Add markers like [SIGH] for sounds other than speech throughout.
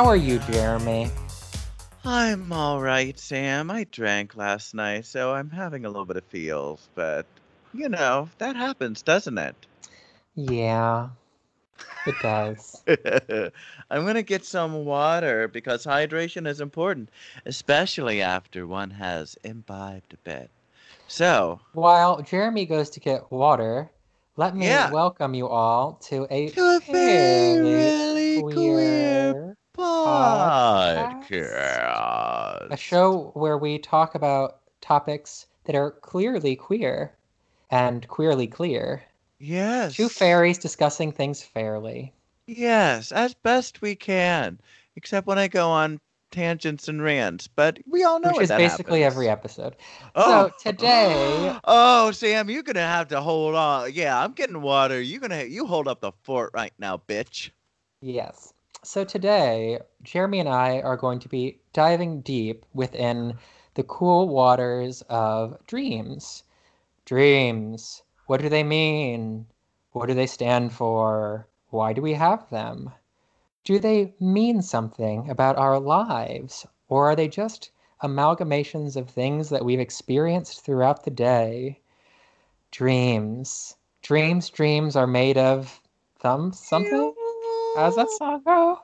How are you, Jeremy? I'm all right, Sam. I drank last night, so I'm having a little bit of feels, but you know, that happens, doesn't it? Yeah, it does. [LAUGHS] I'm going to get some water because hydration is important, especially after one has imbibed a bit. So, While Jeremy goes to get water, let me Yeah. welcome you all to a to a very queer queer podcast. a show where we talk about topics that are clearly queer and queerly clear. Yes. Two fairies discussing things fairly. Yes, as best we can, except when I go on tangents and rants. But we all know Which is basically happens. every episode. Oh. So today, [GASPS] oh, Sam, you're gonna have to hold on. Yeah, I'm getting water. You're gonna you hold up the fort right now, bitch. yes. So today, Jeremy and I are going to be diving deep within the cool waters of dreams. Dreams. What do they mean? What do they stand for? Why do we have them? Do they mean something about our lives? Or are they just amalgamations of things that we've experienced throughout the day? Dreams. Dreams, dreams are made of thumb something? How's that song go?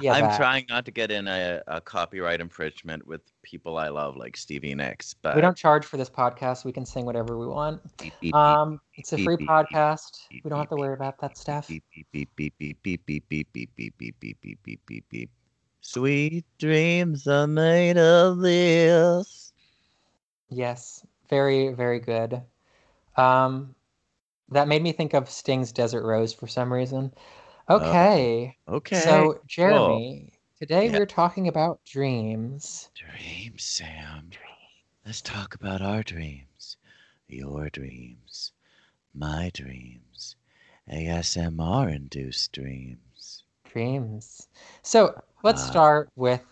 Yeah, I'm that. trying not to get in a, a copyright infringement with people I love, like Stevie Nicks. But We don't charge for this podcast. We can sing whatever we want. beep, beep, Um, it's a free beep, beep, podcast. We don't have to worry about that stuff. beep, beep, beep, beep, beep, beep, beep, beep, beep, beep, beep, beep, beep, beep, beep, beep, Sweet dreams are made of this. Yes, very, very good. Um, that made me think of Sting's Desert Rose for some reason. Okay, Okay. so Jeremy, today Yeah. we're talking about dreams. Dreams, Sam. Let's talk about our dreams. Your dreams. My dreams. ASMR induced dreams. Dreams. So let's Uh, start with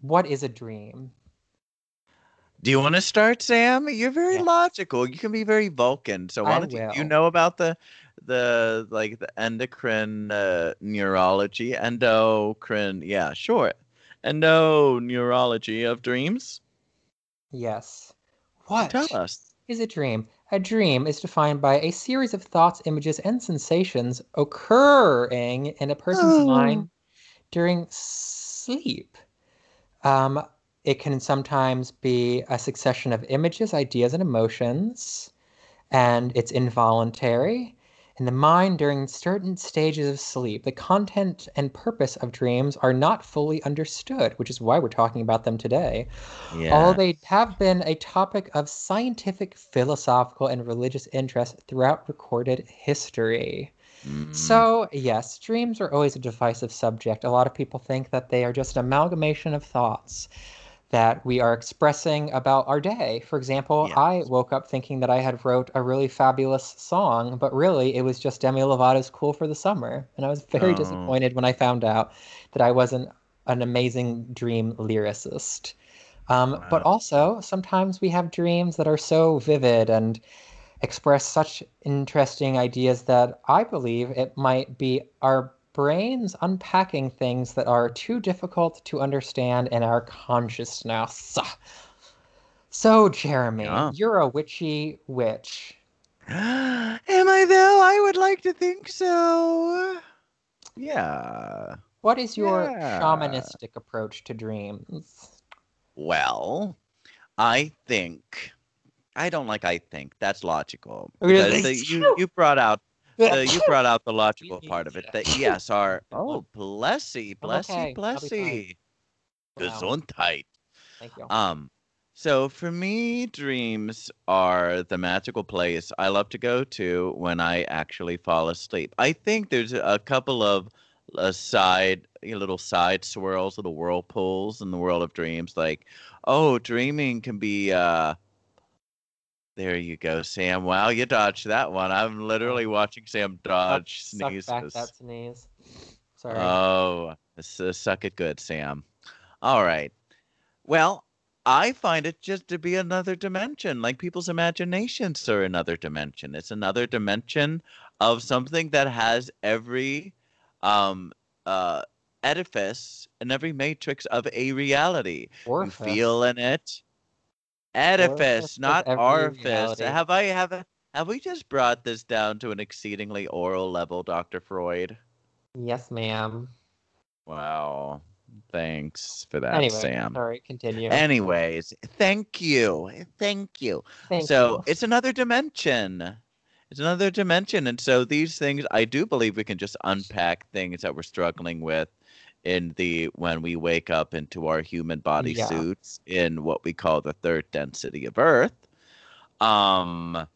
what is a dream? Do you want to start, Sam? You're very Yes. logical. You can be very Vulcan. So why I don't you, you know about the the like the endocrine uh, neurology, endocrine? Yeah, sure. Endo neurology of dreams. Yes. What? Tell us. is a dream? A dream is defined by a series of thoughts, images, and sensations occurring in a person's Oh. mind during sleep. Um, it can sometimes be a succession of images, ideas, and emotions, and it's involuntary. In the mind during certain stages of sleep, the content and purpose of dreams are not fully understood, which is why we're talking about them today Yeah. although they have been a topic of scientific, philosophical, and religious interest throughout recorded history. Mm. So, yes, dreams are always a divisive subject. A lot of people think that they are just an amalgamation of thoughts that we are expressing about our day. For example, I woke up thinking that I had wrote a really fabulous song, but really it was just Demi Lovato's Cool for the Summer. And I was very Oh. disappointed when I found out that I wasn't an amazing dream lyricist. Um, But Wow. also, sometimes we have dreams that are so vivid and express such interesting ideas that I believe it might be our brains unpacking things that are too difficult to understand in our consciousness. So, Jeremy, Yeah. you're a witchy witch. [GASPS] Am I though? I would like to think so. Yeah. What is your Yeah. shamanistic approach to dreams? Well, I think I don't like I think. That's logical. Really? The, uh, you you brought out you brought out the [LAUGHS] logical part of it. That yes, our [LAUGHS] oh blessy, I'm blessy, okay. Blessy. Gesundheit. Thank you. Um, so for me, dreams are the magical place I love to go to when I actually fall asleep. I think there's a couple of uh, side, you know, little side swirls, little whirlpools in the world of dreams. Like, oh, dreaming can be. uh There you go, Sam. Wow, you dodged that one. I'm literally watching Sam dodge Suck sneezes. back that sneeze. Sorry. Oh, uh, suck it good, Sam. All right. Well, I find it just to be another dimension, like people's imaginations are another dimension. It's another dimension of something that has every um uh edifice and every matrix of a reality. Orifice. You feel in it. Edifice, not orifice. reality. Have I have have we just brought this down to an exceedingly oral level, Dr. Freud? Yes, ma'am. Wow. Thanks for that, Anyway, Sam. sorry, continue. Anyways, thank you. Thank you. Thank so you. it's another dimension. It's another dimension. And so these things, I do believe we can just unpack things that we're struggling with in the when we wake up into our human body Yeah. suits in what we call the third density of Earth. Um,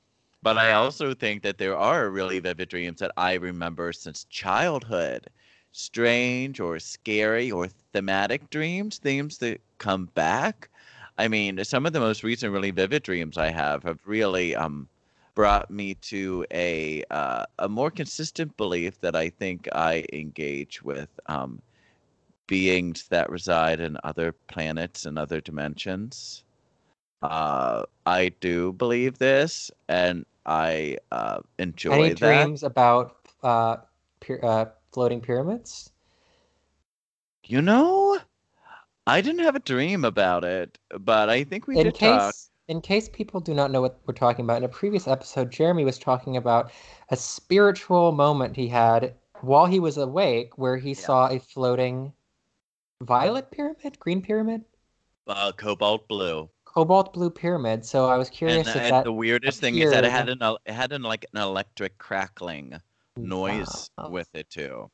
but I also think that there are really vivid dreams that I remember since childhood. Strange or scary or thematic dreams, themes that come back. I mean, some of the most recent really vivid dreams I have have really um brought me to a uh, a more consistent belief that I think I engage with um beings that reside in other planets and other dimensions. Uh, I do believe this, and I uh, enjoy Any that. dreams about uh, py- uh, floating pyramids? You know, I didn't have a dream about it, but I think we in did case talk. in case people do not know what we're talking about in a previous episode jeremy was talking about a spiritual moment he had while he was awake where he saw a floating violet pyramid green pyramid Uh, cobalt blue. cobalt blue pyramid so i was And, curious if and that the weirdest thing is that it had an it had an like an electric crackling noise Wow. with it too.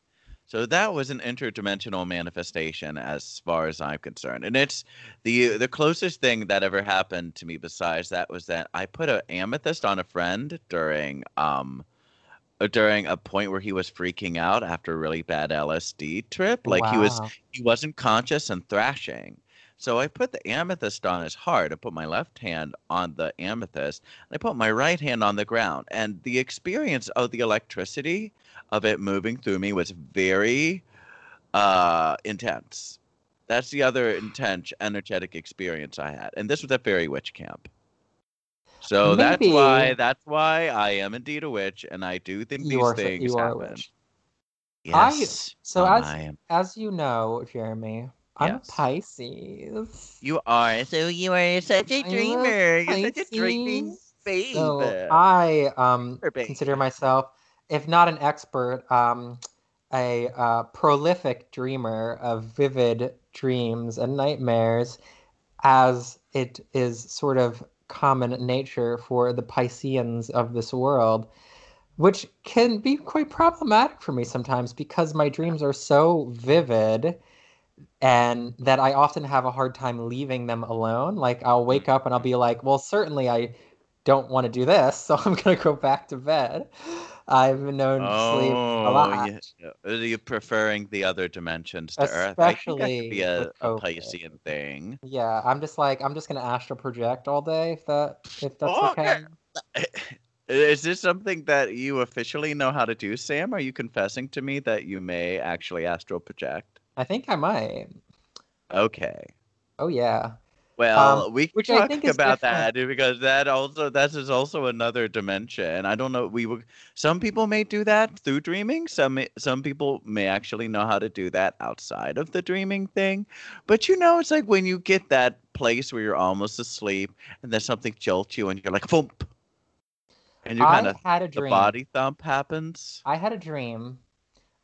So that was an interdimensional manifestation as far as I'm concerned. And it's the the closest thing that ever happened to me besides that was that I put an amethyst on a friend during um during a point where he was freaking out after a really bad LSD trip. Like he was he wasn't conscious and thrashing. So I put the amethyst on his heart. I put my left hand on the amethyst, and I put my right hand on the ground. And the experience of the electricity of it moving through me was very uh, intense. That's the other intense energetic experience I had. And this was at Fairy Witch Camp. So that's why that's why I am indeed a witch, and I do think you these are, things you are a happen. witch I- Yes. so um, as- I as you know jeremy i'm Yes. pisces You are. So you are such a dreamer. You're such a dreaming babe. So I um babe. consider myself, if not an expert, um, a uh, prolific dreamer of vivid dreams and nightmares, as it is sort of common nature for the Pisceans of this world, which can be quite problematic for me sometimes because my dreams are so vivid and that I often have a hard time leaving them alone. Like I'll wake up and I'll be like, well, certainly I don't want to do this, [LAUGHS] so I'm gonna go back to bed. I've known to sleep a Oh, lot. yeah. Are you preferring the other dimensions to Earth? I think that could be Especially a, a Piscean thing. Yeah, I'm just like I'm just gonna astral project all day if that if that's Oh, okay. [LAUGHS] Is this something that you officially know how to do, Sam? Are you confessing to me that you may actually astral project? I think I might. Okay. Oh yeah. Well, we can Um, talk think about that because that also that is also another dimension. I don't know. We will. Some people may do that through dreaming. Some some people may actually know how to do that outside of the dreaming thing. But you know, it's like when you get that place where you're almost asleep and then something jolts you and you're like, thump, and you kind of had a the dream. body thump happens. I had a dream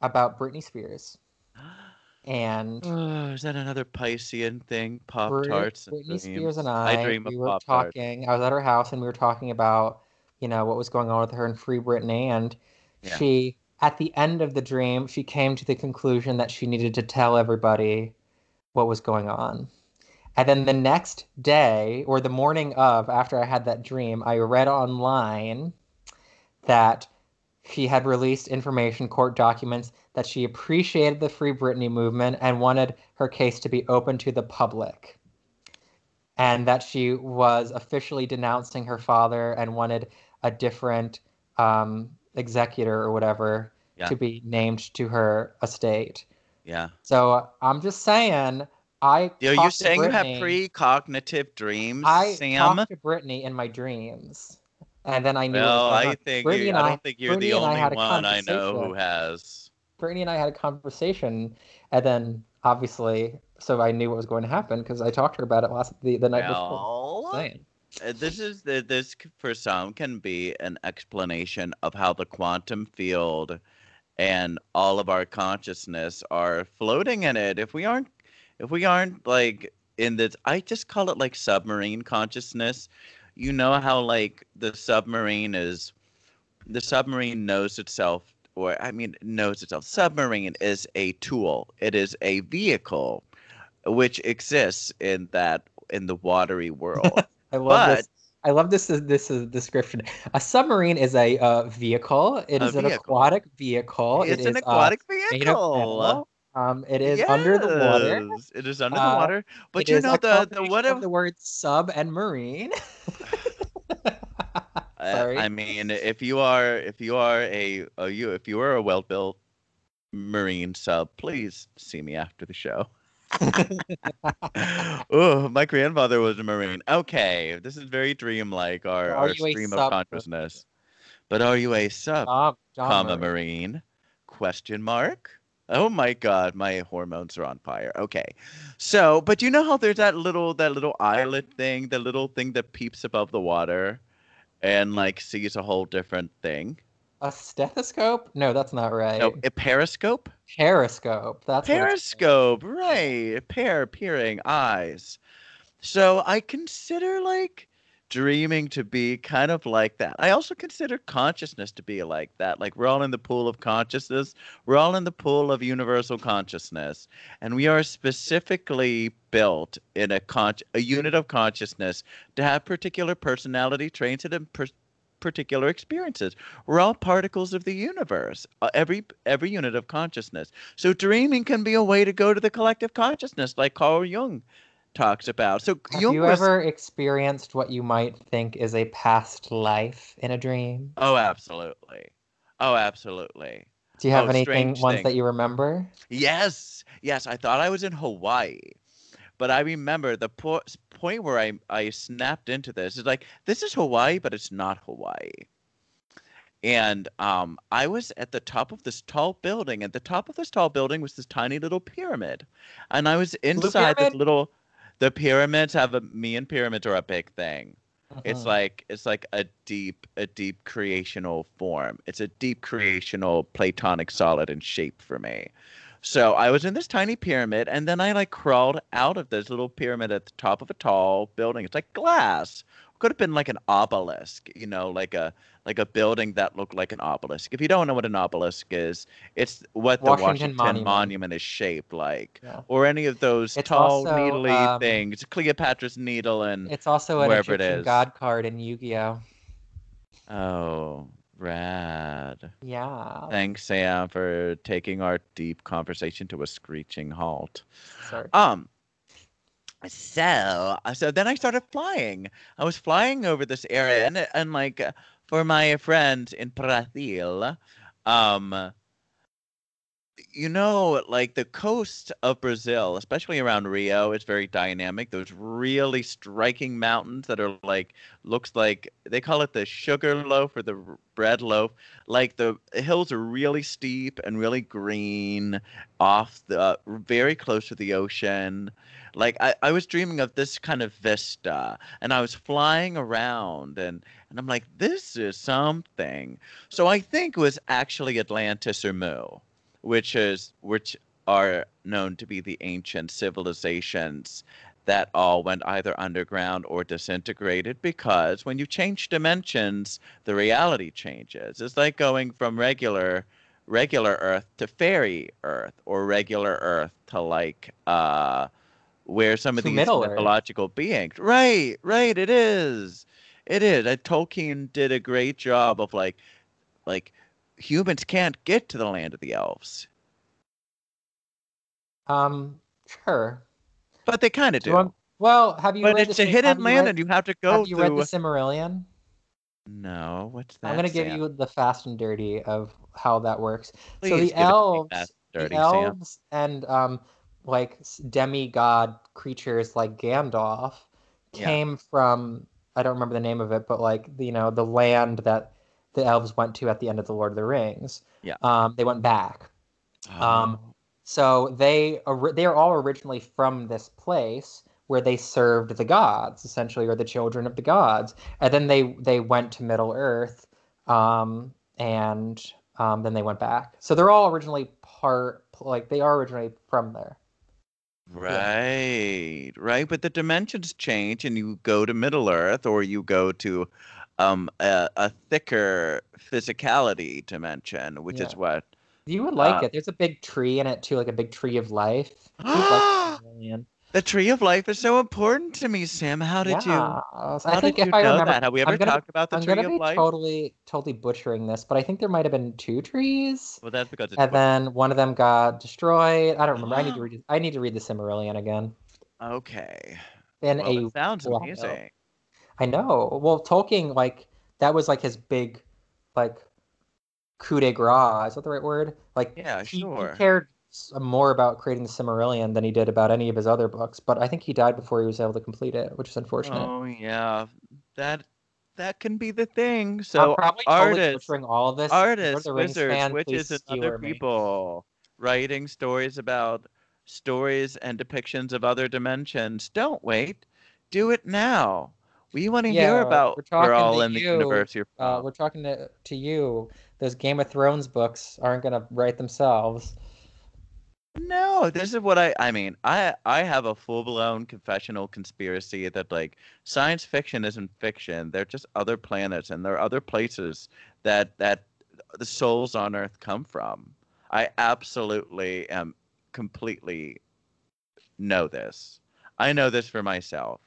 about Britney Spears [GASPS] [GASPS] [GASPS] and Oh, is that another Piscean thing? Pop tarts and Britney Spears and I, dream of we were Pop Tarts. talking. I was at her house and we were talking about, you know, what was going on with her and Free Britney. And Yeah. she, at the end of the dream, she came to the conclusion that she needed to tell everybody what was going on. And then the next day, or the morning of, after I had that dream, I read online that she had released information, court documents, that she appreciated the Free Britney movement and wanted her case to be open to the public. And that she was officially denouncing her father and wanted a different um, executor or whatever Yeah. to be named to her estate. Yeah. So I'm just saying, I. Are you saying you have precognitive dreams, I Sam? talked to Britney in my dreams and then I knew. Well, I think Britney you, I, I don't think you're Britney the I only had one I know who has. Britney and I had a conversation, and then obviously, so I knew what was going to happen because I talked to her about it last the, the night before. Well, Saying. Uh, this is the, this for some can be an explanation of how the quantum field and all of our consciousness are floating in it if we aren't if we aren't like in this i just call it like submarine consciousness you know how like the submarine is the submarine knows itself or i mean knows itself submarine is a tool it is a vehicle which exists in that in the watery world [LAUGHS] I love but this. I love this. This is description. A submarine is a uh, vehicle. It A is an aquatic vehicle. it's it an is, uh, aquatic of vehicle. Um, it is under the water. It is under the Uh, water. But you know the the what of if the words sub and marine. [LAUGHS] [LAUGHS] I, Sorry. I mean if you are if you are a, a you if you are a well built marine sub, please see me after the show. [LAUGHS] oh, my grandfather was a marine. Okay, this is very dreamlike. Our our stream of consciousness. But are you a sub? Um, comma Marine. marine question mark oh my god my hormones are on fire okay so but do you know how there's that little that little islet thing the little thing that peeps above the water and like sees a whole different thing A stethoscope? No, that's not right. no a periscope Periscope. That's periscope right pair peering eyes so i consider like dreaming to be kind of like that. I also consider consciousness to be like that like we're all in the pool of consciousness we're all in the pool of universal consciousness and we are specifically built in a con- a unit of consciousness to have particular personality traits and per- particular experiences. We're all particles of the universe uh, every every unit of consciousness. So dreaming can be a way to go to the collective consciousness, like Carl Jung talks about. So Have you was, ever experienced what you might think is a past life in a dream? oh, absolutely, oh, absolutely. Do you have Oh, anything ones thing. that you remember? Yes, yes. I thought I was in Hawaii, but I remember the po- point where I I snapped into this is like this is Hawaii, but it's not Hawaii. And um, I was at the top of this tall building. At the top of this tall building was this tiny little pyramid, and I was inside this little. The pyramids have a me and pyramids are a big thing. It's Mhm. like it's like a deep a deep creational form. It's a deep creational platonic solid in shape for me. So I was in this tiny pyramid and then I like crawled out of this little pyramid at the top of a tall building. It's like glass. Could have been like an obelisk, you know, like a like a building that looked like an obelisk. If you don't know what an obelisk is, it's what the Washington Washington Monument. Monument, is shaped like. Yeah. Or any of those It's tall also, needly um, things. Cleopatra's needle and It's also an wherever it Egyptian is. god card in Yu-Gi-Oh. Oh, rad. Yeah. Thanks, Sam, for taking our deep conversation to a screeching halt. Sorry. Um, so so then I started flying. I was flying over this area, and and like for my friends in Brazil, um, you know, like the coast of Brazil, especially around Rio, is very dynamic. Those really striking mountains that are like looks like they call it the sugar loaf or the bread loaf. Like the hills are really steep and really green, off the very close to the ocean. Like I, I was dreaming of this kind of vista, and I was flying around, and and I'm like, this is something. So I think it was actually Atlantis or Mu which is which are known to be the ancient civilizations that all went either underground or disintegrated because when you change dimensions the reality changes it's like going from regular regular earth to fairy earth or regular earth to like uh where some of these Middle Earth. mythological beings right right it is it is uh, tolkien did a great job of like like humans can't get to the land of the elves, Um, sure. but they kind of Do do. want- well, have you but read it's the, a hidden land, read- and you have to go Have you read the Silmarillion? No, what's that? I'm gonna give you the fast and dirty of how that works. Please so the it to me elves, fast the and Sam. elves, and um, like demigod creatures like Gandalf Yeah. came from I don't remember the name of it, but like you know the land that the elves went to at the end of the Lord of the Rings. Yeah. Um, they went back. Um, Oh. So they ori- they are all originally from this place where they served the gods, essentially, or the children of the gods, and then they they went to Middle Earth, um, and um, then they went back. So they're all originally part like they are originally from there. Right, right. But the dimensions change, and you go to Middle Earth, or you go to um, a, a thicker physicality dimension, which is what. You would like Uh, it. There's a big tree in it too, like a big tree of life. [GASPS] Like the tree of life is so important to me, Sam. How did you? How I think did you I know remember, that? Have we ever gonna- talked about the I'm tree of be life? totally totally butchering this, but I think there might have been two trees. Well, that's because it's. and then one of them got destroyed. I don't remember. I need to [GASPS] read. I need to read the Silmarillion again. Okay. In Well, a, it sounds amazing. I know. Well, Tolkien like that was like his big, like, coup de grace. Is that the right word? Like, Yeah, he, he cared more about creating the Silmarillion than he did about any of his other books. But I think he died before he was able to complete it, which is unfortunate. Oh yeah, that that can be the thing. I'm So probably totally artists, butchering all this. Artists, wizards, fan, witches, and other skewer me. people writing stories about stories and depictions of other dimensions. Don't wait. Do it now. We want to hear about we're we're all in the you, universe you're Uh, we're talking to, to you. Those Game of Thrones books aren't going to write themselves. No, this is what I I mean. I I have a full-blown confessional conspiracy that like science fiction isn't fiction. They're just other planets and there are other places that that the souls on Earth come from. I absolutely am completely know this. I know this for myself.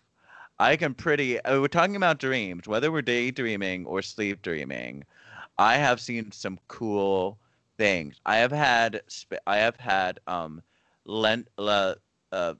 I can pretty uh, we're talking about dreams, whether we're daydreaming or sleep dreaming. I have seen some cool things. I have had I have had um le- uh,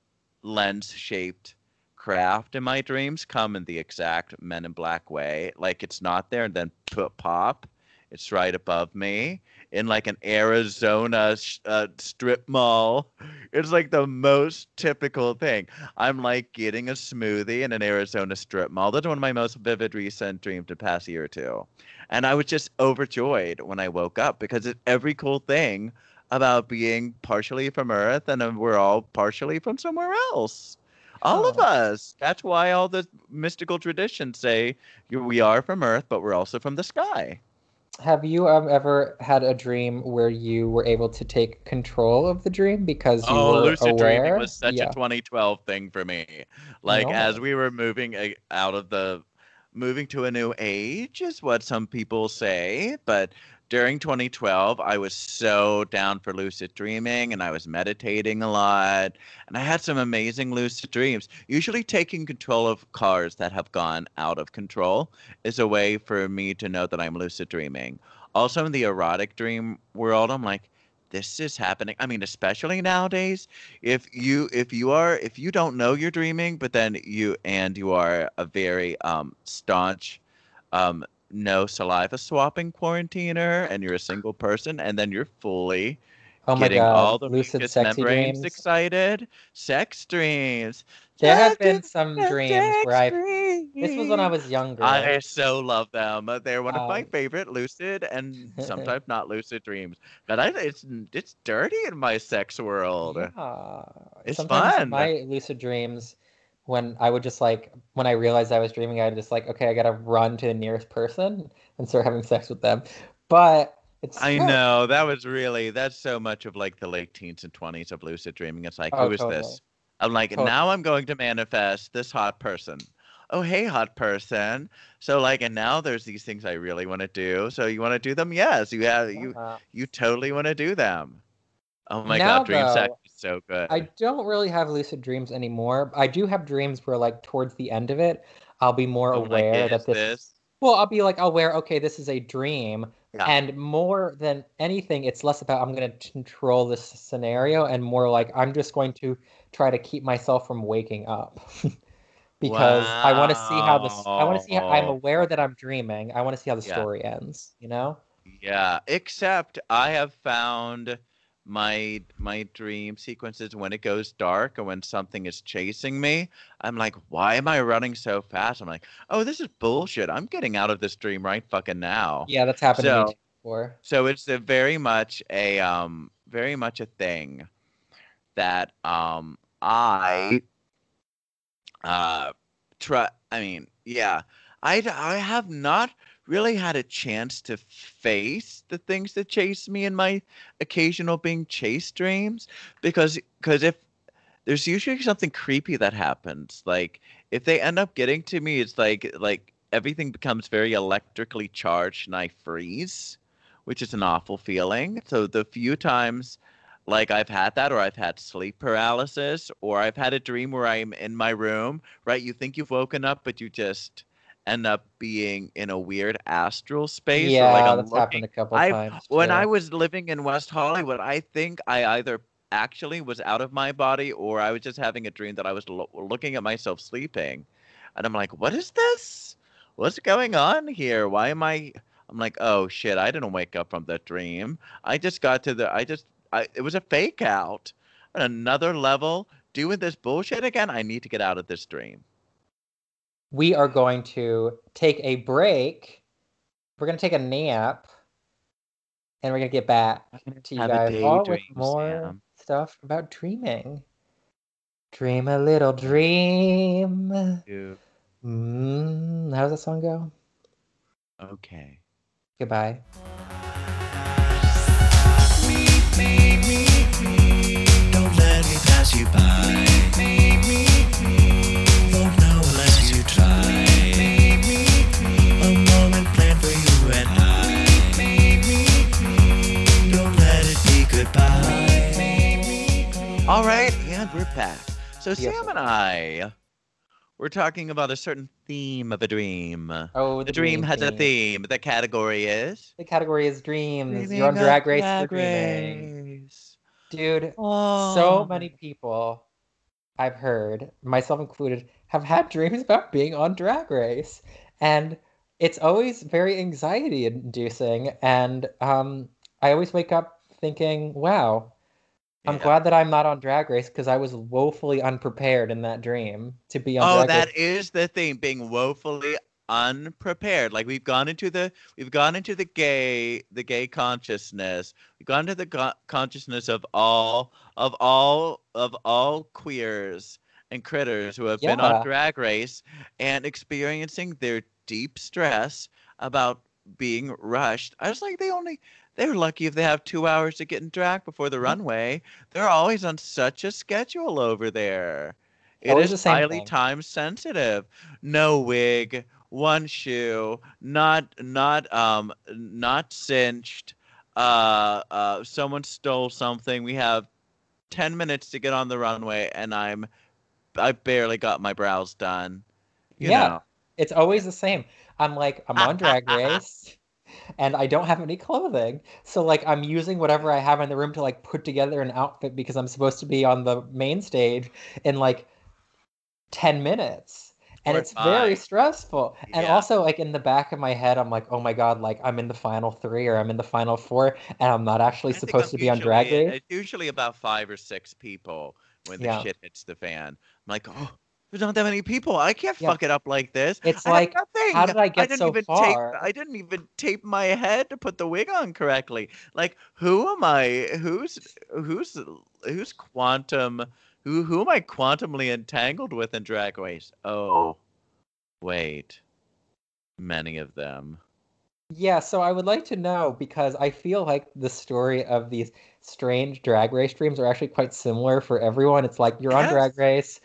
lens shaped craft in my dreams come in the exact Men in Black way. Like it's not there and then pop. It's right above me in like an Arizona sh- uh, strip mall. It's like the most typical thing. I'm like getting a smoothie in an Arizona strip mall. That's one of my most vivid recent dreams the past year or two. And I was just overjoyed when I woke up because it's every cool thing about being partially from Earth and we're all partially from somewhere else. All of us. That's why all the mystical traditions say we are from Earth, but we're also from the sky. Have you um, ever had a dream where you were able to take control of the dream because you Oh, were lucid aware? dreaming was such yeah. a 2012 thing for me. Like know. as we were moving out of the moving to a new age is what some people say, but during 2012 I was so down for lucid dreaming and I was meditating a lot and I had some amazing lucid dreams. Usually taking control of cars that have gone out of control is a way for me to know that I'm lucid dreaming. Also in the erotic dream world I'm like this is happening. I mean, especially nowadays, if you if you are if you don't know you're dreaming, but then you and you are a very um staunch um no saliva swapping quarantiner and you're a single person and then you're fully Oh my getting god, all the lucid sexy membranes dreams. excited. Sex dreams. There have been some dreams where I. This was when I was younger. I so love them. They're one of my Um, favorite lucid and [LAUGHS] sometimes not lucid dreams. But I, it's it's dirty in my sex world. Yeah. It's Sometimes fun. my lucid dreams, when I would just like, when I realized I was dreaming, I'd just like, okay, I gotta run to the nearest person and start having sex with them. But it's. I know that was really that's so much of like the late teens and twenties of lucid dreaming. It's like, Oh, who is totally. this? I'm like, Totally. now I'm going to manifest this hot person. Oh, hey, hot person. So like, and now there's these things I really want to do. So you want to do them? Yes, you have. You Uh, you totally want to do them. Oh my Now, god, dream sex though, is so good. I don't really have lucid dreams anymore. I do have dreams where, like, towards the end of it, I'll be more oh, I'm aware is that this. this? Well, I'll be like aware, okay, this is a dream. Yeah. And more than anything, it's less about I'm going to control this scenario and more like I'm just going to try to keep myself from waking up. [LAUGHS] because I want to see how this I want to see how I'm aware that I'm dreaming. I want to see how the Yeah. story ends, you know? Yeah, except I have found my my dream sequences when it goes dark or when something is chasing me. I'm like, why am I running so fast? I'm like, oh, this is bullshit. I'm getting out of this dream right fucking now. Yeah, that's happened to So- me before. So it's a very much a um very much a thing that um I uh try I mean, yeah. i i have not really had a chance to face the things that chase me in my occasional being chased dreams because because if there's usually something creepy that happens like if they end up getting to me it's like like everything becomes very electrically charged and I freeze which is an awful feeling. So the few times like I've had that or I've had sleep paralysis or I've had a dream where I'm in my room, right? You think you've woken up but you just end up being in a weird astral space yeah, like that's looking happened a couple I've- times. when. I was living in West Hollywood, I think I either actually was out of my body or I was just having a dream that I was lo- looking at myself sleeping. And I'm like, what is this? What's going on here? Why am I? I'm like, oh shit, I didn't wake up from that dream. I just got to the, I just, I, it was a fake out. Another level, doing this bullshit again, I need to get out of this dream. We are going to take a break. We're going to take a nap. And we're going to get back to you Have a guys all with more Sam. stuff about dreaming. Dream a little dream. Ew. Mm, how does that song go? Okay. Goodbye. Don't let me pass you by. Won't All right, and we're back. So Yes, Sam and I, we're talking about a certain theme of a dream. Oh, The dream has a theme. The category is The category is dreams. Dreaming You're on Drag Race Drag. Race. Dude, Oh. so many people I've heard, myself included, have had [LAUGHS] dreams about being on Drag Race. And it's always very anxiety inducing. And um, I always wake up thinking, wow, I'm Yeah. glad that I'm not on Drag Race because I was woefully unprepared in that dream to be on Oh, Drag that Race. is the thing, being woefully unprepared. Like we've gone into the we've gone into the gay the gay consciousness. We've gone to the co- consciousness of all of all of all queers and critters who have been on Drag Race and experiencing their deep stress about being rushed. I was like, they only they're lucky if they have two hours to get in drag before the Mhm. runway. They're always on such a schedule over there. It Always is same highly thing. time sensitive. No wig, one shoe, not not um not cinched. Uh, uh, someone stole something. We have ten minutes to get on the runway, and I'm I barely got my brows done. You Yeah. know. It's always the same. I'm like, I'm on Drag [LAUGHS] Race and I don't have any clothing. So like I'm using whatever I have in the room to like put together an outfit because I'm supposed to be on the main stage in like 10 minutes. And Or it's very stressful. And also like in the back of my head I'm like, "Oh my god, like I'm in the final 3 or I'm in the final 4 and I'm not actually I supposed to be on Drag usually- Race." It's usually about five or six people when the Yeah. shit hits the fan. I'm like, oh, there's not that many people. I can't Yeah. fuck it up like this. It's I like, nothing. how did I get didn't so even far? Tape, I didn't even tape my head to put the wig on correctly. Like, who am I? Who's who's who's quantum? Who who am I quantumly entangled with in Drag Race? Oh, wait, many of them. Yeah, so I would like to know because I feel like the story of these strange drag race dreams are actually quite similar for everyone. It's like you're on drag race.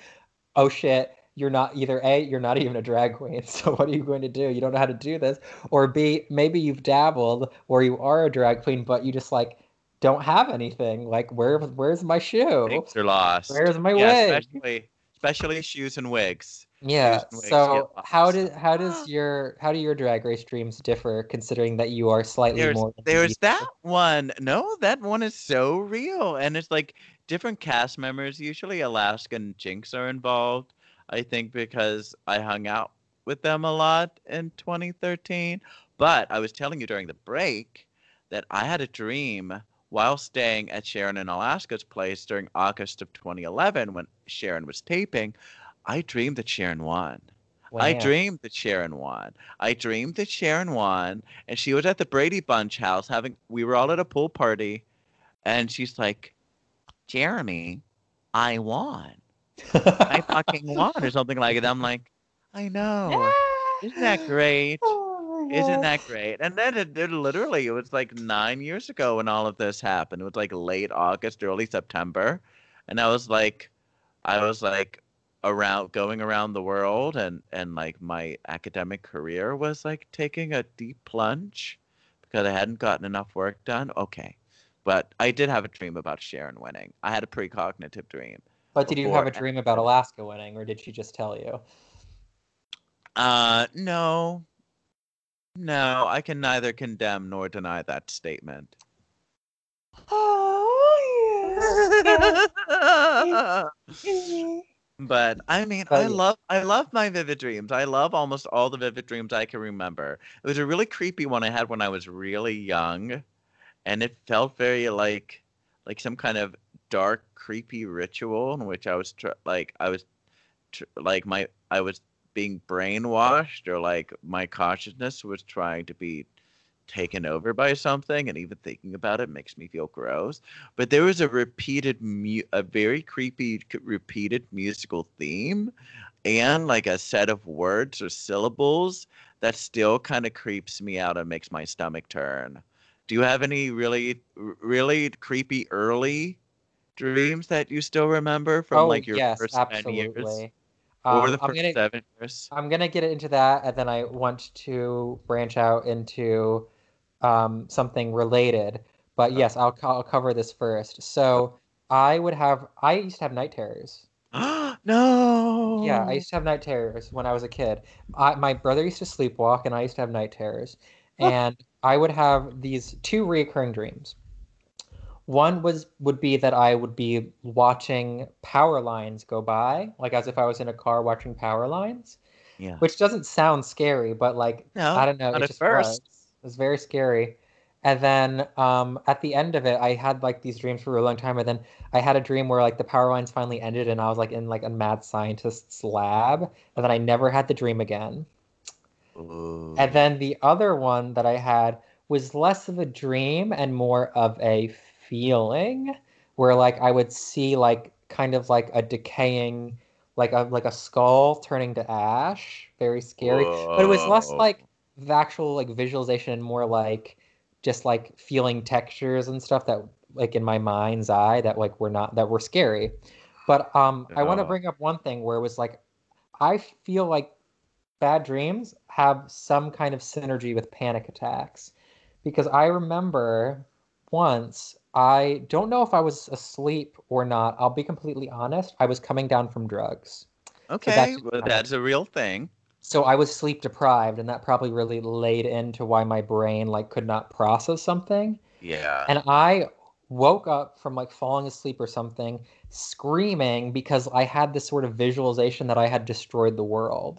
Oh shit, you're not either A, you're not even a drag queen. [LAUGHS] So what are you going to do? You don't know how to do this. Or B, maybe you've dabbled or you are a drag queen, but you just like don't have anything. Like where where's my shoe? Things are lost. Where's my yeah, wig? especially especially shoes and wigs. Yeah. and wigs So how did how does your how do your drag race dreams differ considering that you are slightly There's more there's that one. No, that one is so real, and it's like different cast members. Usually, Alaska and Jinkx are involved. I think because I hung out with them a lot in 2013. But I was telling you during the break that I had a dream while staying at Sharon and Alaska's place during August of 2011 when Sharon was taping, I dreamed that Sharon won. I dreamed that Sharon won. I dreamed that Sharon won, and she was at the Brady Bunch house having. We were all at a pool party, and she's like, "Jeremy, I won. I fucking [LAUGHS] won," or something like it. I'm like, "I know. Isn't that [LAUGHS] great? Oh Isn't that great?" And then it, it literally, it was like nine years ago when all of this happened. It was like late August, early September, and I was like, I was like around going around the world and and like my academic career was like taking a deep plunge because I hadn't gotten enough work done. Okay. But I did have a dream about Sharon winning. I had a precognitive dream. But did you have a dream about Alaska winning, or did she just tell you? Uh no. No, I can neither condemn nor deny that statement. Oh [LAUGHS] [LAUGHS] But I mean, I love I love my vivid dreams. I love almost all the vivid dreams I can remember. It was a really creepy one I had when I was really young, and it felt very like like some kind of dark, creepy ritual in which I was tr- like I was tr- like my I was being brainwashed or like my consciousness was trying to be taken over by something and even thinking about it makes me feel gross. But there was a repeated mu- a very creepy repeated musical theme and like a set of words or syllables that still kind of creeps me out and makes my stomach turn do you have any really really creepy early dreams that you still remember from oh like your yes, first 10 years absolutely. or Um, the I'm first gonna seven years I'm gonna get into that, and then I want to branch out into um, something related. But Uh. yes, I'll, I'll cover this first. So I would have I used to have night terrors. [GASPS] no Yeah, I used to have night terrors when I was a kid. I, my brother used to sleepwalk, and I used to have night terrors. And I would have these two recurring dreams. One was would be that I would be watching power lines go by, like as if I was in a car watching power lines, yeah which doesn't sound scary, but like no I don't know, it at just first. was. It was very scary. And then um, at the end of it, I had like these dreams for a long time. And then I had a dream where like the power lines finally ended, and I was like in like a mad scientist's lab. And then I never had the dream again. Ooh. And then the other one that I had was less of a dream and more of a feeling, where like I would see like kind of like a decaying, like a like a skull turning to ash. Very scary but it was less like the actual like visualization and more like just like feeling textures and stuff that like in my mind's eye that like were not that were scary but um i want to bring up one thing where it was like i feel like bad dreams have some kind of synergy with panic attacks because i remember once i don't know if i was asleep or not i'll be completely honest i was coming down from drugs Okay, that's- well, that's a real thing. so I was sleep deprived, and that probably really laid into why my brain like could not process something. Yeah. And I woke up from like falling asleep or something, screaming because I had this sort of visualization that I had destroyed the world,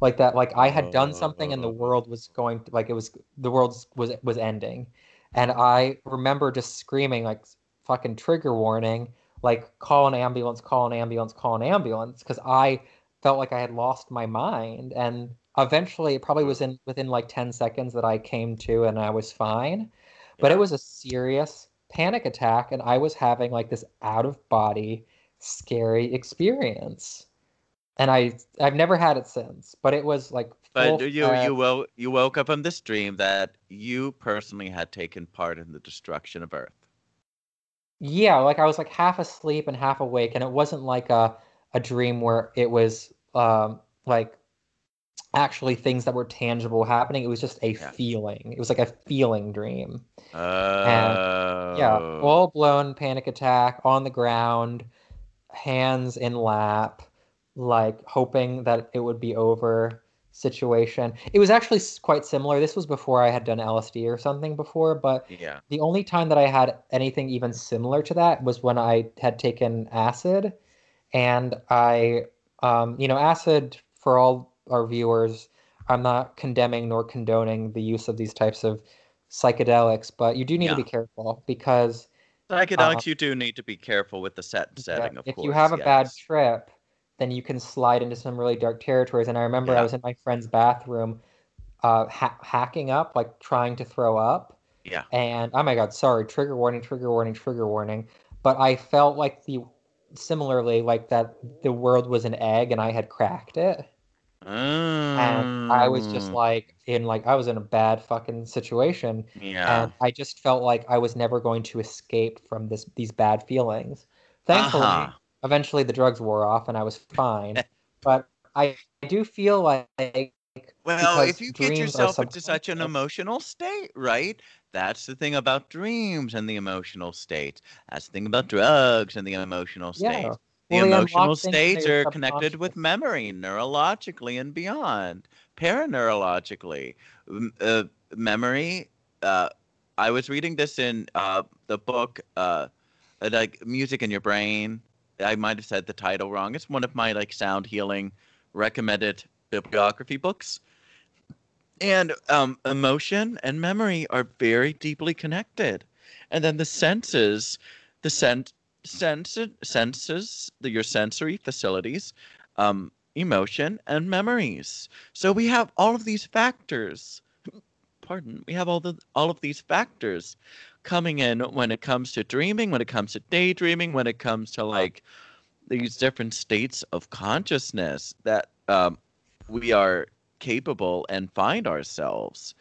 like that, like I had done oh, something and the oh, oh. world was going to, like it was the world was was ending, and I remember just screaming like fucking trigger warning, like call an ambulance, call an ambulance, call an ambulance, because I felt like I had lost my mind. And eventually, it probably was hmm. in within like 10 seconds that I came to and I was fine. But it was a serious panic attack, and I was having like this out of body, scary experience. And I I've never had it since, but it was like But you you woke you woke up from this dream that you personally had taken part in the destruction of Earth. Yeah, like I was like half asleep and half awake, and it wasn't like a a dream where it was um like actually things that were tangible happening. It was just a Yeah. feeling. It was like a feeling dream. Oh. Yeah, full blown panic attack on the ground, hands in lap, like hoping that it would be over situation. It was actually quite similar. This was before I had done LSD or something before, but Yeah. the only time that I had anything even similar to that was when I had taken acid, and I, um, you know, acid for all our viewers. I'm not condemning nor condoning the use of these types of psychedelics, but you do need Yeah. to be careful because Psychedelics, you do need to be careful with the set yeah, setting, of if course. If you have a bad trip, then you can slide into some really dark territories. And I remember I was in my friend's bathroom, uh, ha- hacking up, like trying to throw up. Yeah. And oh my God, sorry, trigger warning, trigger warning, trigger warning. But I felt like the similarly like that the world was an egg and I had cracked it. And I was just Mm, like in like I was in a bad fucking situation. yeah. And I just felt like I was never going to escape from this these bad feelings. Thankfully, Uh-huh. Eventually the drugs wore off and I was fine. [LAUGHS] but I do feel like Well, if you get yourself into such an emotional state, right? That's the thing about dreams and the emotional states. That's the thing about drugs and the emotional Yeah. The Well, emotional states are connected with memory, neurologically and beyond, paraneurologically. Uh, memory. Uh, I was reading this in uh, the book, uh, like music in your brain. I might have said the title wrong. It's one of my like sound healing recommended bibliography books. And um, emotion and memory are very deeply connected. And then the senses, the sen- sense- senses, the, your sensory facilities, um, emotion and memories. So we have all of these factors. Pardon, we have all the all of these factors coming in when it comes to dreaming, when it comes to daydreaming, when it comes to like these different states of consciousness that um, we are capable and find ourselves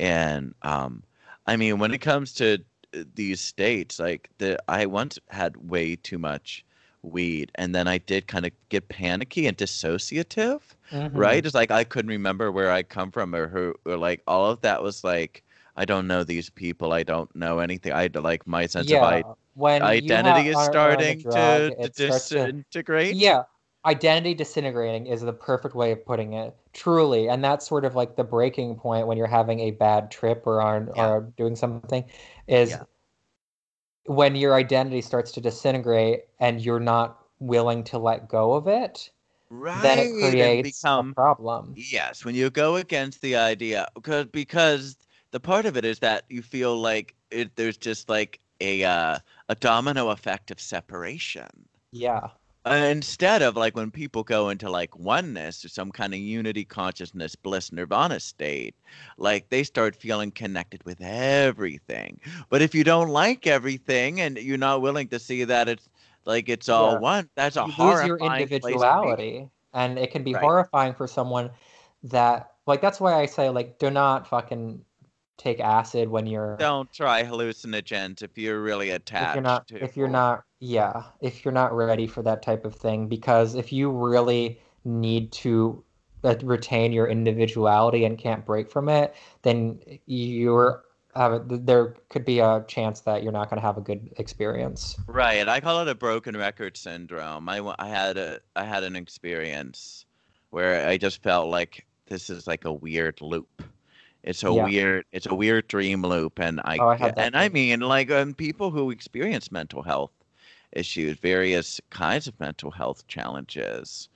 and um i mean when it comes to uh, these states like the i once had way too much weed and then i did kind of get panicky and dissociative Mhm. right it's like i couldn't remember where i come from or who or like all of that was like i don't know these people i don't know anything i like my sense of Yeah. When identity is are- are on the starting drug, to, to starts to disintegrate Yeah, identity disintegrating is the perfect way of putting it. Truly, and that's sort of like the breaking point when you're having a bad trip or are, Yeah. are doing something is Yeah. when your identity starts to disintegrate and you're not willing to let go of it, right then it creates become a problem. Yes, when you go against the idea, because because the part of it is that you feel like it, there's just like a uh, a domino effect of separation. Yeah. Uh, instead of like when people go into like oneness or some kind of unity consciousness bliss nirvana state like they start feeling connected with everything but if you don't like everything and you're not willing to see that it's like it's all Yeah. one that's a You lose horrifying your place individuality, and it can be Right. horrifying for someone that like that's why I say like do not fucking take acid when you're don't try hallucinogens if you're really attached if you're not to if you're not yeah if you're not ready for that type of thing because if you really need to uh, retain your individuality and can't break from it then you're have there could be a chance that you're not going to have a good experience Right. I call it a broken record syndrome. I, I had a I had an experience where I just felt like this is like a weird loop. It's a Yeah. weird it's a weird dream loop and I, Oh, I and I mean like um, people who experience mental health issues, various kinds of mental health challenges.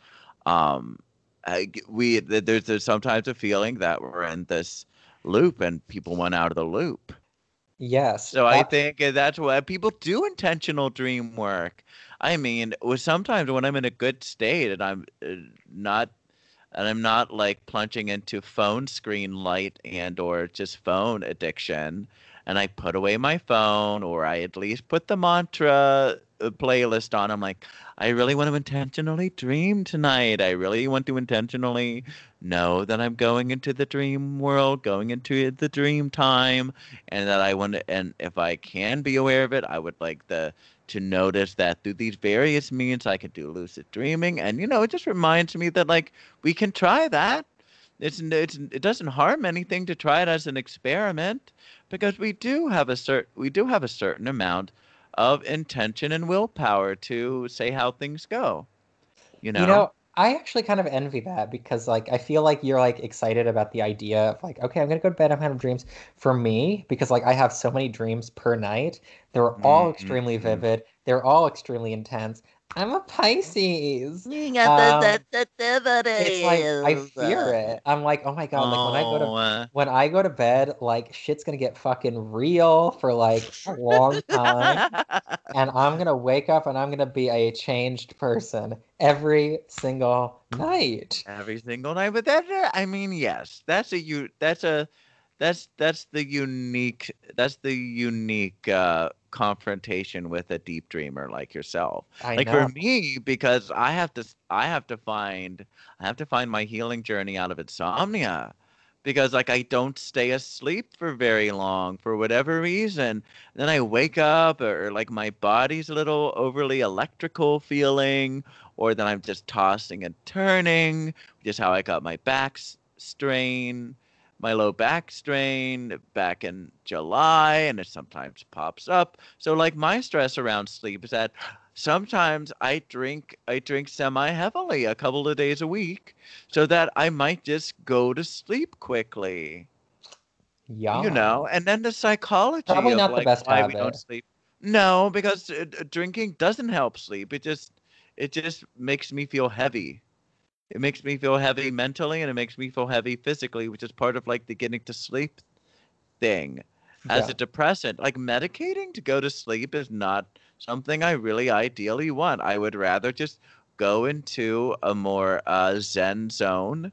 Um I we there's, there's sometimes a feeling that we're in this loop and people want out of the loop. yes So I think that's why people do intentional dream work. I mean, with sometimes when I'm in a good state and I'm uh, not and I'm not like plunging into phone screen light and or just phone addiction and I put away my phone or I at least put the mantra uh, playlist on. I'm like, I really want to intentionally dream tonight. I really want to intentionally know that I'm going into the dream world, going into the dream time, and that I want to. And if I can be aware of it, I would like the to notice that through these various means I can do lucid dreaming, and you know, it just reminds me that like we can try that. It's, it's it doesn't harm anything to try it as an experiment because we do have a cert we do have a certain amount of intention and willpower to say how things go. You know, You know, I actually kind of envy that because like I feel like you're like excited about the idea of like, okay, I'm gonna go to bed, I'm gonna have dreams. For me, because like I have so many dreams per night, they're all extremely Mhm. vivid, they're all extremely intense, I'm a Pisces. You got the Um, sensitivity. It's like I fear it. I'm like, oh my god, like when I go to uh, when I go to bed, like shit's gonna get fucking real for like a long time. and I'm gonna wake up and I'm gonna be a changed person every single night. every single night. But that, I mean, yes, that's a you. That's a that's that's the unique. That's the unique uh, confrontation with a deep dreamer like yourself. I like know. for me, because I have to, I have to find, I have to find my healing journey out of insomnia. Because like I don't stay asleep for very long for whatever reason. Then I wake up or like my body's a little overly electrical feeling, or then I'm just tossing and turning, just how I got my back strain, my low back strain back in July, and it sometimes pops up. So like my stress around sleep is that sometimes I drink I drink semi heavily a couple of days a week so that I might just go to sleep quickly. Yeah. You know, and then the psychology Probably of not the best why we habit. don't sleep. No, because uh, drinking doesn't help sleep. It just it just makes me feel heavy. It makes me feel heavy mentally and it makes me feel heavy physically, which is part of like the getting to sleep thing. As Yeah. a depressant, like medicating to go to sleep is not something I really ideally want. I would rather just go into a more uh, zen zone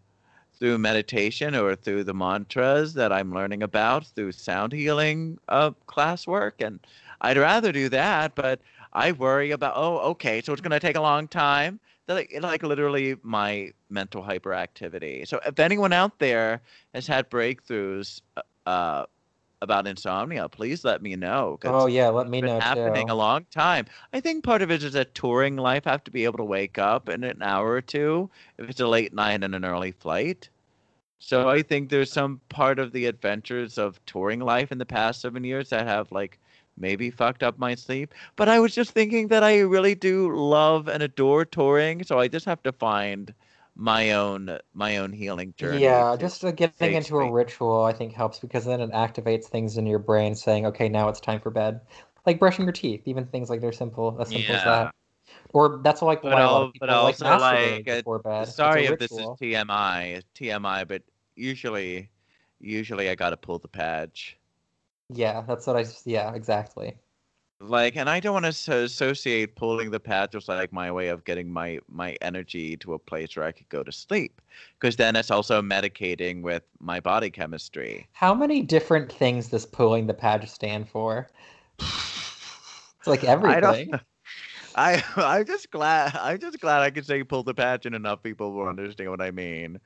through meditation or through the mantras that I'm learning about through sound healing uh, classwork. And I'd rather do that, but I worry about, oh, okay, so it's going to take a long time. Like, like literally my mental hyperactivity. So if anyone out there has had breakthroughs uh, about insomnia, please let me know. Oh yeah, let me been know happening too. a long time. I think part of it is a touring life. I have to be able to wake up in an hour or two if it's a late night and an early flight. So I think there's some part of the adventures of touring life in the past seven years that have like maybe fucked up my sleep. But I was just thinking that I really do love and adore touring, so I just have to find my own my own healing journey. Yeah, just uh, getting into a ritual I think helps because then it activates things in your brain saying, okay, now it's time for bed. Like brushing your teeth, even things like they're simple, as simple as Yeah. that. Or that's like But why a lot of people but like also, masturbating like, uh, before bed. Sorry if this is. TMI, TMI, but usually, usually I gotta pull the patch. Yeah, that's what I. Yeah, exactly. Like, and I don't want to associate pulling the patch as like my way of getting my my energy to a place where I could go to sleep, because then it's also medicating with my body chemistry. How many different things does pulling the patch stand for? It's like [LAUGHS] everything. [LAUGHS] I I'm just glad I'm just glad I could say pull the patch and enough people will understand what I mean.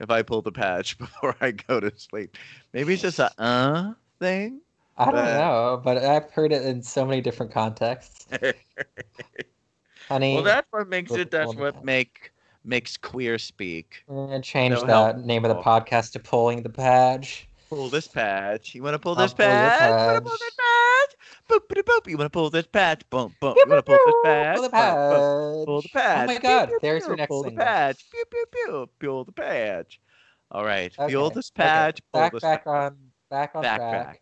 If I pull the patch [LAUGHS] before I go to sleep, maybe it's just a uh thing. I don't but- know, but I've heard it in so many different contexts. [LAUGHS] Honey, well, that's what makes it. That's what make makes queer speak. we're change so the helpful. name of the podcast to "Pulling the Patch." Pull this patch. You want to pull this patch? You want to pull patch. this patch? Boop, boop, boop. You want to pull this patch? Boom, boom. You want to pull this patch? Pull the Boom, boom. patch. Pull the patch. Oh my God! pew, There's pew. your next Pull the patch. Pew pew pew. Pull the patch. All right. Fuel Okay, this okay, patch. Pull Back, this back patch. on, back on Backtrack. track. Back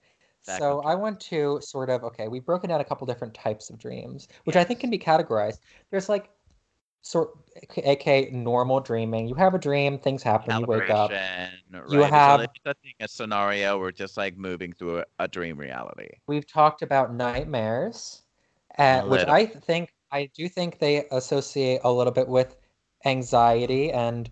So I want to sort of okay. We've broken down a couple different types of dreams, which I think can be categorized. There's like sort, aka normal dreaming. You have a dream, things happen, you wake up. Calibration, You have- It's a, thing, a scenario. We're just like moving through a, a dream reality. We've talked about nightmares, uh, which. I think I do think they associate a little bit with anxiety and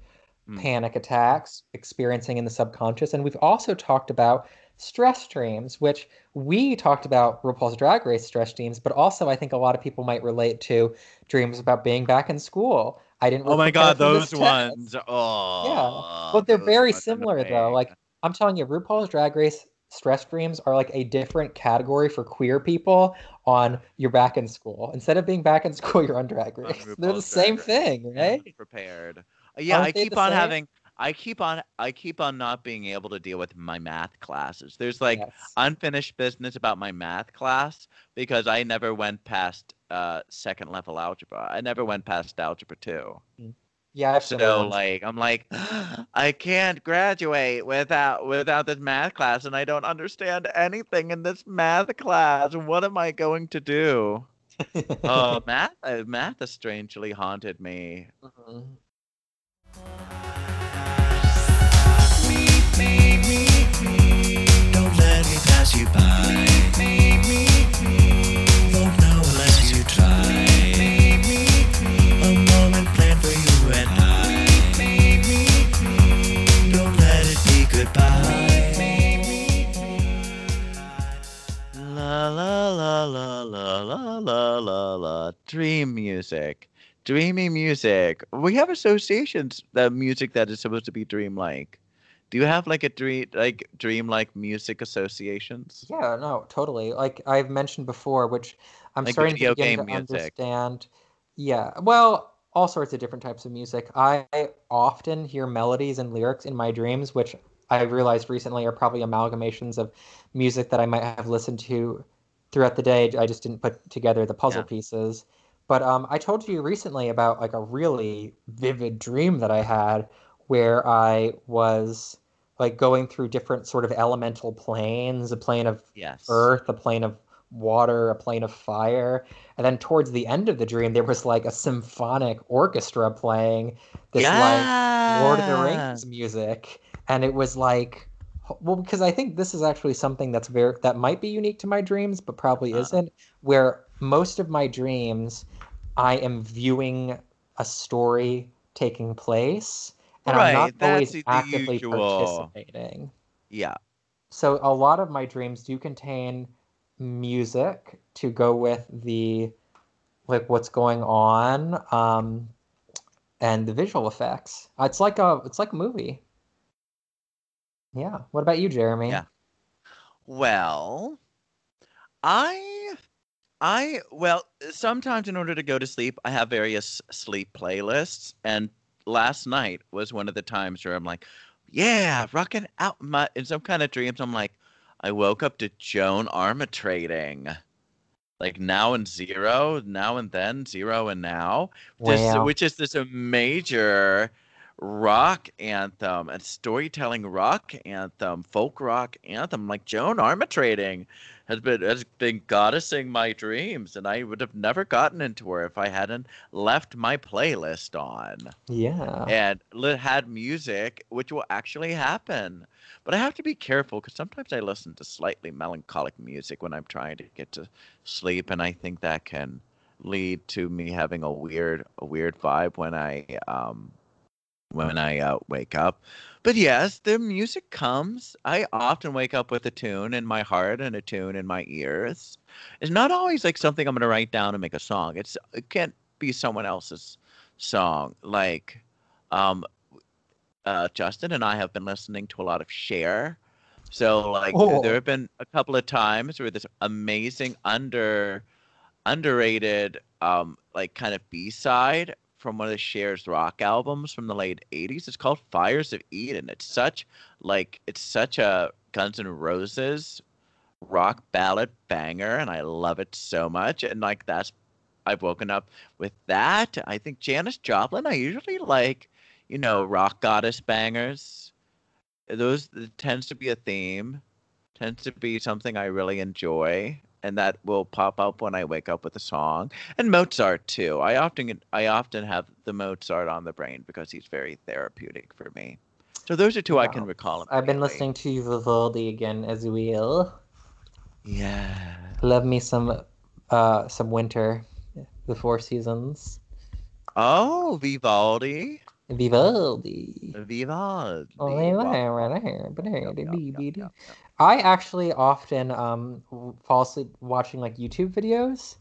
Mm. panic attacks experiencing in the subconscious. And we've also talked about stress dreams, which we talked about RuPaul's Drag Race stress dreams, but also I think a lot of people might relate to dreams about being back in school. I didn't. Oh my god, those test. ones. Oh. Yeah, but they're very similar though. Like I'm telling you, RuPaul's Drag Race stress dreams are like a different category for queer people on you're back in school. Instead of being back in school, [LAUGHS] you're on Drag On Race. They're the same Race. thing, right? prepared. Yeah, Aren't I keep on same? having I keep on I keep on not being able to deal with my math classes. There's like Yes. unfinished business about my math class because I never went past uh second level algebra. I never went past algebra 2. Yeah, I have So like I'm like [GASPS] I can't graduate without without this math class and I don't understand anything in this math class. What am I going to do? Oh, [LAUGHS] math, uh, math has strangely haunted me. Mhm. Dream music. Dreamy music. We have associations the music that is supposed to be dreamlike. Do you have like a dream like dreamlike music associations? Yeah, no, totally. Like I've mentioned before, which I'm Like starting to begin to music. understand. Yeah, well, all sorts of different types of music. I often hear melodies and lyrics in my dreams, which I realized recently are probably amalgamations of music that I might have listened to throughout the day. I just didn't put together the puzzle Yeah. pieces. But um, I told you recently about like a really vivid dream that I had where I was like going through different sort of elemental planes, a plane of Yes. earth, a plane of water, a plane of fire. And then towards the end of the dream, there was like a symphonic orchestra playing this like Lord of the Rings music. And it was like, well, because I think this is actually something that's very, that might be unique to my dreams, but probably Uh. isn't, where most of my dreams, I am viewing a story taking place. And I'm not Right, that's always the actively usual. participating. Yeah. So a lot of my dreams do contain music to go with the like what's going on um and the visual effects. It's like a it's like a movie. Yeah. What about you, Jeremy? Yeah. Well, I I well, sometimes in order to go to sleep, I have various sleep playlists and last night was one of the times where I'm like, yeah, rocking out my in some kind of dreams I'm like I woke up to Joan Armatrading. Like now and zero, now and then, zero and now. This, Wow. which is this a major rock anthem and storytelling rock anthem, folk rock anthem. Like Joan Armatrading has been has been goddessing my dreams, and I would have never gotten into her if I hadn't left my playlist on Yeah. and had music, which will actually happen. But I have to be careful because sometimes I listen to slightly melancholic music when I'm trying to get to sleep, and I think that can lead to me having a weird, a weird vibe when I um when I uh, wake up. But yes, the music comes. I often wake up with a tune in my heart and a tune in my ears. It's not always like something I'm going to write down and make a song. It's it can't be someone else's song. Like, um, uh, Justin and I have been listening to a lot of Cher. So like Oh. there have been a couple of times where this amazing under underrated um like kind of B-side from one of the Cher's rock albums from the late 80s. It's called Fires of Eden. It's such like it's such a Guns N' Roses rock ballad banger and I love it so much and like that's I've woken up with that. I think Janis Joplin I usually like, you know, rock goddess bangers. Those tends to be a theme, tends to be something I really enjoy and that will pop up when I wake up with a song. And Mozart too. I often I often have the Mozart on the brain because he's very therapeutic for me. So those are two I can Wow. recall. I've been listening to Vivaldi again as well. Yeah. Love me some uh some winter. The four seasons. Oh, Vivaldi. Vivaldi. Vivaldi. Oh, Wow. yeah, right here, but hey, Yup, the yup, bee, yup, bee, dee. yup, yup. I actually often um fall asleep watching like YouTube videos,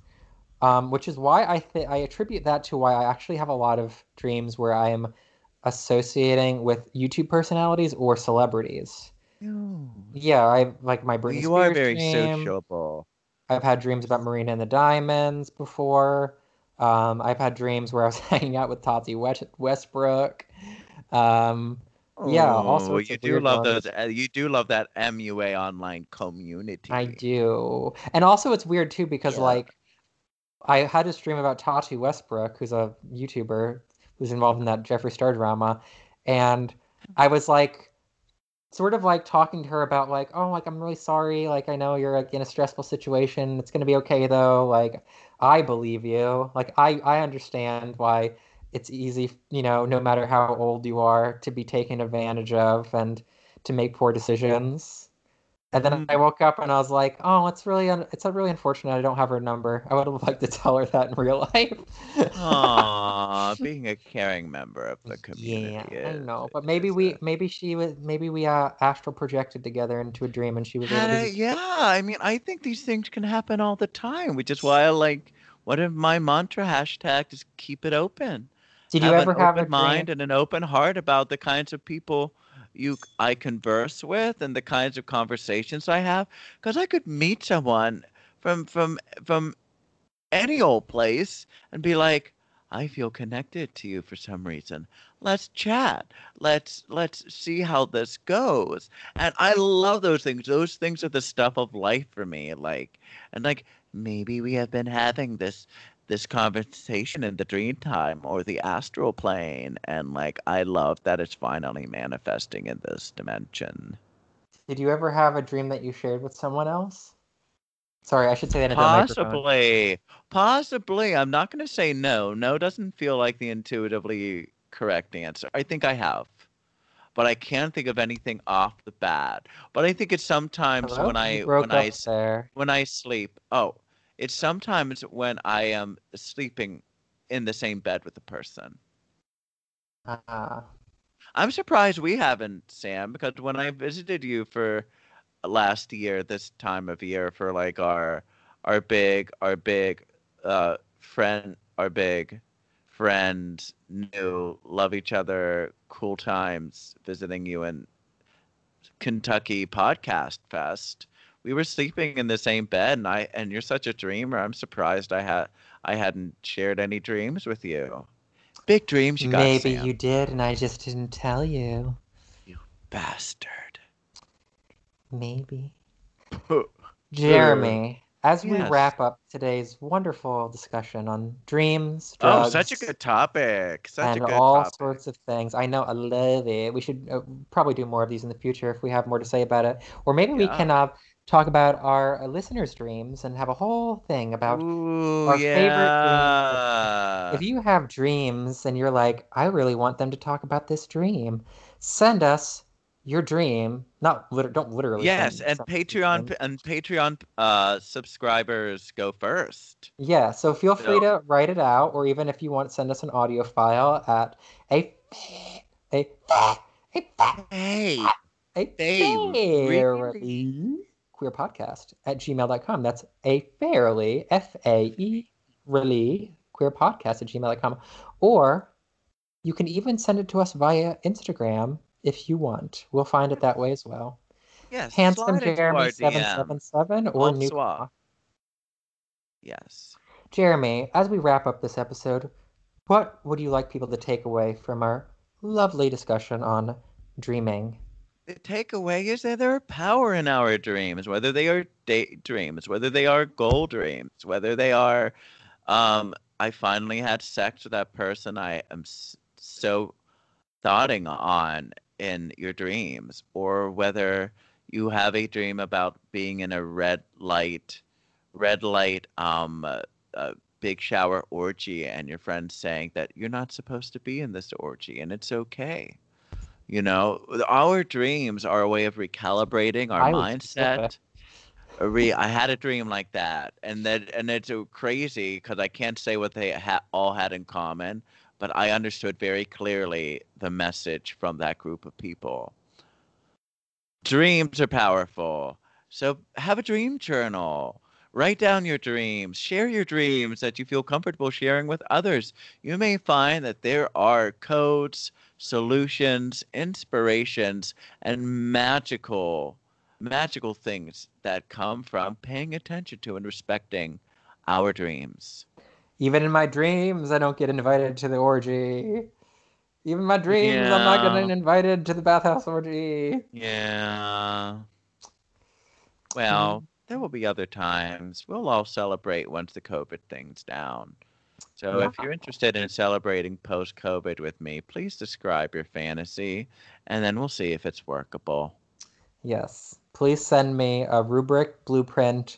um, which is why I th I attribute that to why I actually have a lot of dreams where I am associating with YouTube personalities or celebrities. No. Yeah, I like my Britney You are very dream. sociable. I've had dreams about Marina and the Diamonds before. Um, I've had dreams where I was [LAUGHS] hanging out with Tati Westbrook. Um, Yeah, all Oh, you do love ones. those. uh, You do love that MUA online community. I do. And also it's weird too because Yeah. like I had a stream about Tati Westbrook, who's a YouTuber who's involved in that Jeffree Star drama, and I was like sort of like talking to her about like, oh, like I'm really sorry. Like I know you're like, in a stressful situation. It's gonna be okay though. Like I believe you. Like I I understand why it's easy, you know, no matter how old you are, to be taken advantage of and to make poor decisions. And then I woke up and I was like, "Oh, it's really un- it's really unfortunate I don't have her number. I would have liked to tell her that in real life." Aww, [LAUGHS] being a caring member of the community. yeah, community. I is- know, but maybe we a- maybe she was maybe we uh astral projected together into a dream and she was able to yeah, I mean, I think these things can happen all the time, which is why I like. one of my mantra hashtag is keep it open? Did you ever have a mind dream? and an open heart about the kinds of people you I converse with and the kinds of conversations I have because I could meet someone from from from any old place and be like I feel connected to you for some reason. Let's chat. Let's let's see how this goes. And I love those things. Those things are the stuff of life for me. Like and like maybe we have been having this this conversation in the dream time or the astral plane and like i love that it's finally manifesting in this dimension Did you ever have a dream that you shared with someone else? Sorry, I should say that microphone. possibly possibly i'm not going to say no no doesn't feel like the intuitively correct answer i think i have but i can't think of anything off the bat but i think it's sometimes Hello? when i when i there. when I sleep. Oh, it's sometimes when I am sleeping in the same bed with a person. Ah, I'm surprised we haven't, Sam, because when I visited you for last year, this time of year, for like our our big our big uh friend our big friend new love each other cool times visiting you in Kentucky podcast fest. We were sleeping in the same bed and I and you're such a dreamer. I'm surprised I had I hadn't shared any dreams with you. Big dreams you got, maybe Sam. you did, and I just didn't tell you. You bastard. Maybe. Jeremy, as we Yes. wrap up today's wonderful discussion on dreams, Oh, such a good topic. Such and a good all topic. sorts of things. I know, I love it. We should uh, probably do more of these in the future if we have more to say about it. Or maybe we Yeah. can uh, talk about our uh, listeners' dreams and have a whole thing about Ooh, our favorite dreams. if you have dreams and you're like, I really want them to talk about this dream, send us your dream. Not liter- don't literally. yes, and Patreon them. and Patreon uh subscribers go first. Yeah, so feel free So- to write it out, or even if you want, send us an audio file at a a a Hey, a They fairly queer podcast at gmail.com. That's a fairly F A E really queer podcast at gmail.com. Or you can even send it to us via Instagram if you want. We'll find it that way as well. yes, Handsome Jeremy seven seven seven or new Yes. Jeremy, as we wrap up this episode, what would you like people to take away from our lovely discussion on dreaming? The takeaway is that there are power in our dreams, whether they are daydreams, whether they are goal dreams, whether they are, um, I finally had sex with that person I am so thoughting on in your dreams, or whether you have a dream about being in a red light, red light, um, uh, big shower orgy, and your friends saying that you're not supposed to be in this orgy, and it's okay. You know, our dreams are a way of recalibrating our I would say [LAUGHS] that. mindset. Re- I had a dream like that, and that and it's uh, crazy because I can't say what they ha- all had in common, but I understood very clearly the message from that group of people. Dreams are powerful, so have a dream journal. Write down your dreams. Share your dreams that you feel comfortable sharing with others. You may find that there are codes, solutions, inspirations, and magical, magical things that come from paying attention to and respecting our dreams. Even in my dreams, I don't get invited to the orgy. Even my dreams, I'm not Yeah. getting invited to the bathhouse orgy. Yeah. Well, hmm. there will be other times. We'll all celebrate once the COVID thing's down. So if you're interested in celebrating post COVID with me, please describe your fantasy and then we'll see if it's workable. Yes. Please send me a rubric, blueprint,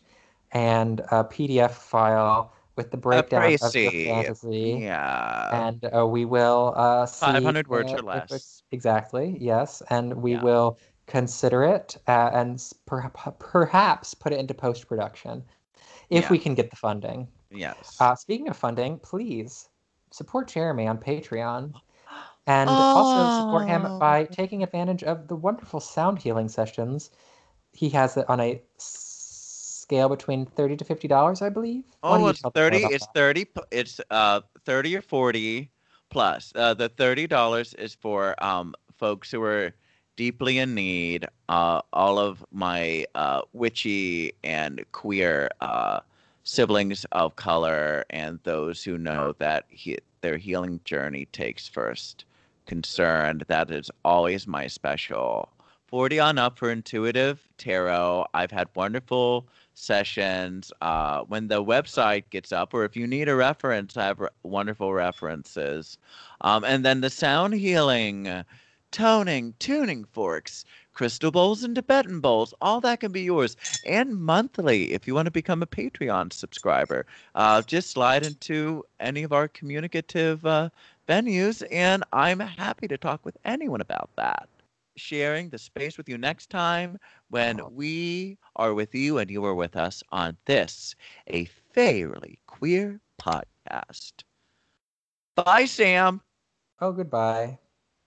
and a PDF file with the breakdown of your Tracy. fantasy. Yeah. And uh, we will uh, see. 500 words or less. Exactly. Yes. And we Yeah. will consider it uh, and per- perhaps put it into post production if Yeah. we can get the funding. yes. Uh, speaking of funding, please support Jeremy on Patreon. And also support him Oh. by taking advantage of the wonderful sound healing sessions. He has it on a scale between thirty to fifty dollars, I believe. Oh, it's thirty. It's that? thirty. It's uh thirty or forty plus. Uh, the thirty dollars is for um folks who are deeply in need. Uh, all of my uh witchy and queer uh siblings of color and those who know that he, their healing journey takes first concern. That is always my special. 40 on up for intuitive tarot. I've had wonderful sessions. Uh, when the website gets up, or if you need a reference, I have re- wonderful references. Um, and then the sound healing, toning, tuning forks, crystal bowls, and Tibetan bowls. All that can be yours. And monthly, if you want to become a Patreon subscriber, uh, just slide into any of our communicative uh, venues, and I'm happy to talk with anyone about that. Sharing the space with you next time when we are with you and you are with us on this, a fairly queer podcast. Bye, Sam. Oh, goodbye.